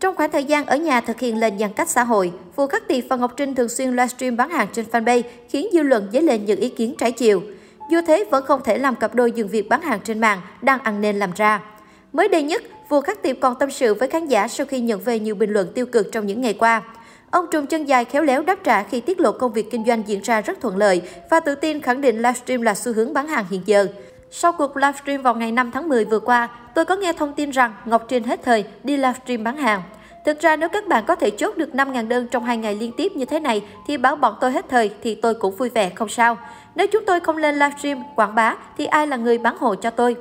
Trong khoảng thời gian ở nhà thực hiện lệnh giãn cách xã hội, Vũ Khắc Tiệp và Ngọc Trinh thường xuyên livestream bán hàng trên fanpage, khiến dư luận dấy lên những ý kiến trái chiều. Dù thế vẫn không thể làm cặp đôi dừng việc bán hàng trên mạng đang ăn nên làm ra. Mới đây nhất, Vũ Khắc Tiệp còn tâm sự với khán giả sau khi nhận về nhiều bình luận tiêu cực trong những ngày qua. Ông trùng chân dài khéo léo đáp trả khi tiết lộ công việc kinh doanh diễn ra rất thuận lợi và tự tin khẳng định livestream là xu hướng bán hàng hiện giờ. Sau cuộc livestream vào ngày 5 tháng 10 vừa qua, tôi có nghe thông tin rằng Ngọc Trinh hết thời đi livestream bán hàng. Thực ra nếu các bạn có thể chốt được 5.000 đơn trong 2 ngày liên tiếp như thế này thì báo bọn tôi hết thời thì tôi cũng vui vẻ không sao. Nếu chúng tôi không lên livestream quảng bá thì ai là người bán hộ cho tôi?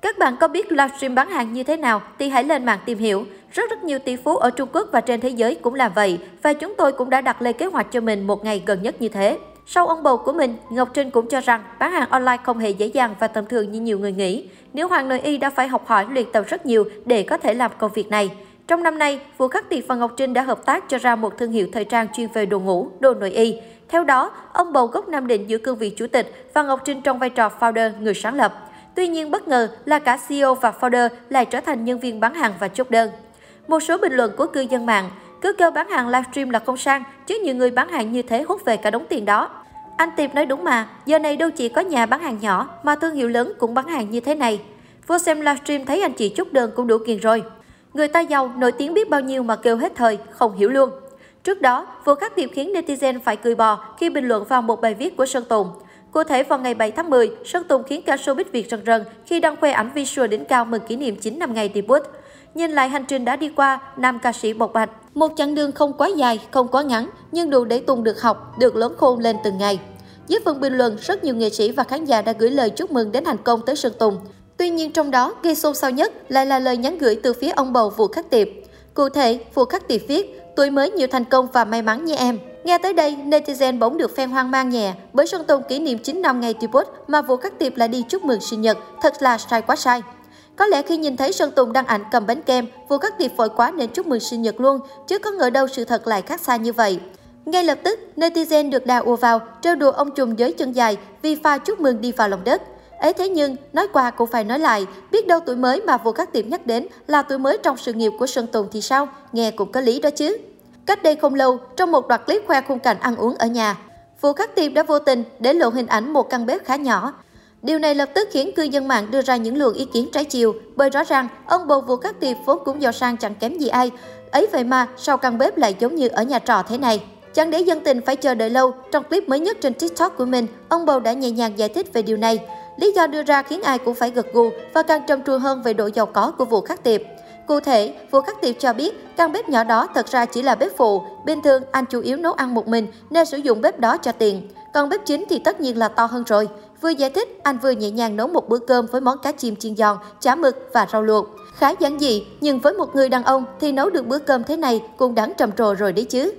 Các bạn có biết livestream bán hàng như thế nào thì hãy lên mạng tìm hiểu. Rất rất nhiều tỷ phú ở Trung Quốc và trên thế giới cũng làm vậy và chúng tôi cũng đã đặt lên kế hoạch cho mình một ngày gần nhất như thế. Sau ông bầu của mình, Ngọc Trinh cũng cho rằng bán hàng online không hề dễ dàng và tầm thường như nhiều người nghĩ. Nếu Hoàng Nội Y đã phải học hỏi luyện tập rất nhiều để có thể làm công việc này. Trong năm nay, Vũ Khắc Tiệp và Ngọc Trinh đã hợp tác cho ra một thương hiệu thời trang chuyên về đồ ngủ, đồ nội y. Theo đó, ông bầu gốc Nam Định giữ cương vị chủ tịch và Ngọc Trinh trong vai trò founder, người sáng lập. Tuy nhiên bất ngờ là cả CEO và founder lại trở thành nhân viên bán hàng và chốt đơn. Một số bình luận của cư dân mạng, cứ kêu bán hàng livestream là không sang, chứ nhiều người bán hàng như thế hút về cả đống tiền đó. Anh Tiệp nói đúng mà, giờ này đâu chỉ có nhà bán hàng nhỏ mà thương hiệu lớn cũng bán hàng như thế này. Vô xem livestream thấy anh chị chút đơn cũng đủ kiền rồi. Người ta giàu, nổi tiếng biết bao nhiêu mà kêu hết thời, không hiểu luôn. Trước đó, vụ khắc tiệp khiến netizen phải cười bò khi bình luận vào một bài viết của Sơn Tùng. Cụ thể vào ngày 7 tháng 10, Sơn Tùng khiến ca showbiz Việt rần rần khi đăng khoe ảnh visual đỉnh cao mừng kỷ niệm 9 năm ngày debut. Nhìn lại hành trình đã đi qua, nam ca sĩ bộc bạch. Một chặng đường không quá dài, không quá ngắn, nhưng đủ để Tùng được học, được lớn khôn lên từng ngày. Dưới phần bình luận, rất nhiều nghệ sĩ và khán giả đã gửi lời chúc mừng đến thành công tới Sơn Tùng. Tuy nhiên trong đó, gây xôn xao nhất lại là lời nhắn gửi từ phía ông bầu Vũ Khắc Tiệp. Cụ thể, Vũ Khắc Tiệp viết, tuổi mới nhiều thành công và may mắn như em. Nghe tới đây, netizen bỗng được fan hoang mang nhẹ bởi Sơn Tùng kỷ niệm 9 năm ngày debut mà Vũ Khắc Tiệp lại đi chúc mừng sinh nhật, thật là sai quá sai. Có lẽ khi nhìn thấy Sơn Tùng đăng ảnh cầm bánh kem, Vũ Khắc Tiệp vội quá nên chúc mừng sinh nhật luôn, chứ có ngờ đâu sự thật lại khác xa như vậy. Ngay lập tức, netizen được đào ùa vào, trêu đùa ông trùm giới chân dài vì pha chúc mừng đi vào lòng đất. Ấy thế nhưng, nói qua cũng phải nói lại, biết đâu tuổi mới mà Vũ Khắc Tiệp nhắc đến là tuổi mới trong sự nghiệp của Sơn Tùng thì sao? Nghe cũng có lý đó chứ. Cách đây không lâu, trong một đoạn clip khoe khung cảnh ăn uống ở nhà, Vũ Khắc Tiệp đã vô tình để lộ hình ảnh một căn bếp khá nhỏ. Điều này lập tức khiến cư dân mạng đưa ra những luồng ý kiến trái chiều, bởi rõ ràng ông bầu vua Khắc Tiệp vốn cũng giàu sang chẳng kém gì ai. Ấy vậy mà, sao căn bếp lại giống như ở nhà trọ thế này? Chẳng để dân tình phải chờ đợi lâu, trong clip mới nhất trên TikTok của mình, ông bầu đã nhẹ nhàng giải thích về điều này. Lý do đưa ra khiến ai cũng phải gật gù và càng trầm trù hơn về độ giàu có của vụ Khắc Tiệp. Cụ thể, Vũ Khắc Tiệp cho biết căn bếp nhỏ đó thật ra chỉ là bếp phụ. Bình thường anh chủ yếu nấu ăn một mình nên sử dụng bếp đó cho tiền. Còn bếp chính thì tất nhiên là to hơn rồi. Vừa giải thích, anh vừa nhẹ nhàng nấu một bữa cơm với món cá chim chiên giòn, chả mực và rau luộc. Khá giản dị, nhưng với một người đàn ông thì nấu được bữa cơm thế này cũng đáng trầm trồ rồi đấy chứ.